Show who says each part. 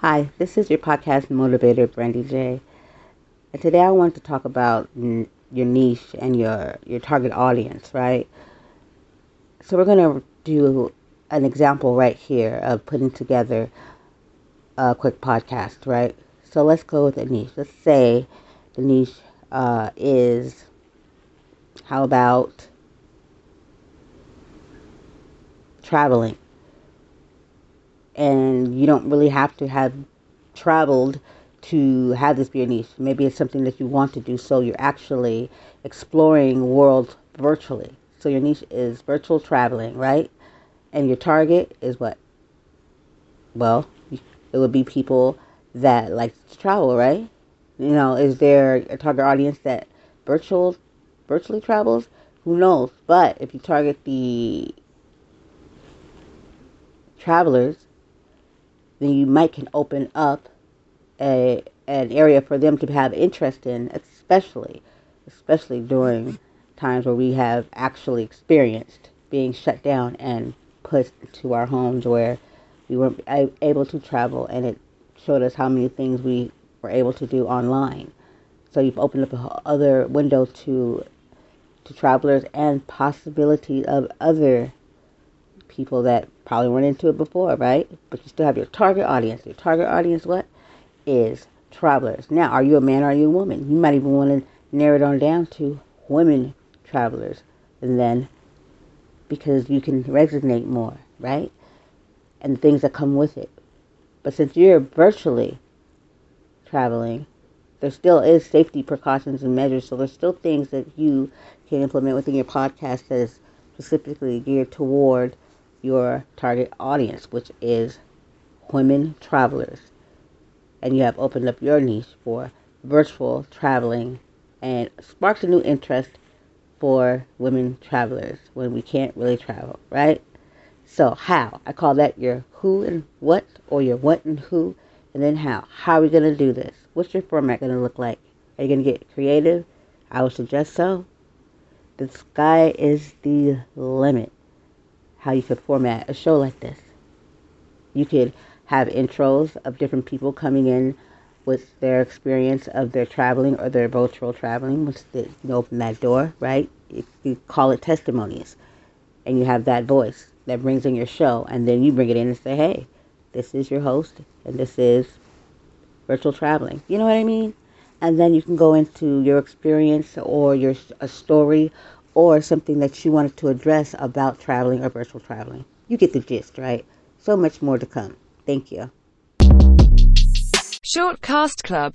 Speaker 1: Hi, this is your podcast motivator, Brandy J. And today I want to talk about n- your niche and your, your target audience, right? So we're going to do an example right here of putting together a quick podcast, right? So let's go with a niche. Let's say the niche uh, is how about traveling? And you don't really have to have traveled to have this be your niche. Maybe it's something that you want to do, so you're actually exploring worlds virtually. So your niche is virtual traveling, right? And your target is what? Well, it would be people that like to travel, right? You know, is there a target audience that virtual virtually travels? Who knows? But if you target the travelers, then you might can open up a an area for them to have interest in, especially especially during times where we have actually experienced being shut down and put to our homes where we weren't able to travel and it showed us how many things we were able to do online. So you've opened up other windows to to travelers and possibility of other people that probably weren't into it before, right? But you still have your target audience. Your target audience, what? Is travelers. Now, are you a man or are you a woman? You might even want to narrow it on down to women travelers. And then, because you can resonate more, right? And the things that come with it. But since you're virtually traveling, there still is safety precautions and measures. So there's still things that you can implement within your podcast that is specifically geared toward your target audience, which is women travelers. And you have opened up your niche for virtual traveling and sparked a new interest for women travelers when we can't really travel, right? So, how? I call that your who and what, or your what and who, and then how. How are we going to do this? What's your format going to look like? Are you going to get creative? I would suggest so. The sky is the limit how you could format a show like this. You could have intros of different people coming in with their experience of their traveling or their virtual traveling. Once they, you open that door, right? You call it testimonies, and you have that voice that brings in your show, and then you bring it in and say, "Hey, this is your host, and this is virtual traveling." You know what I mean? And then you can go into your experience or your a story or something that you wanted to address about traveling or virtual traveling. You get the gist, right? So much more to come. Thank you. Shortcast Club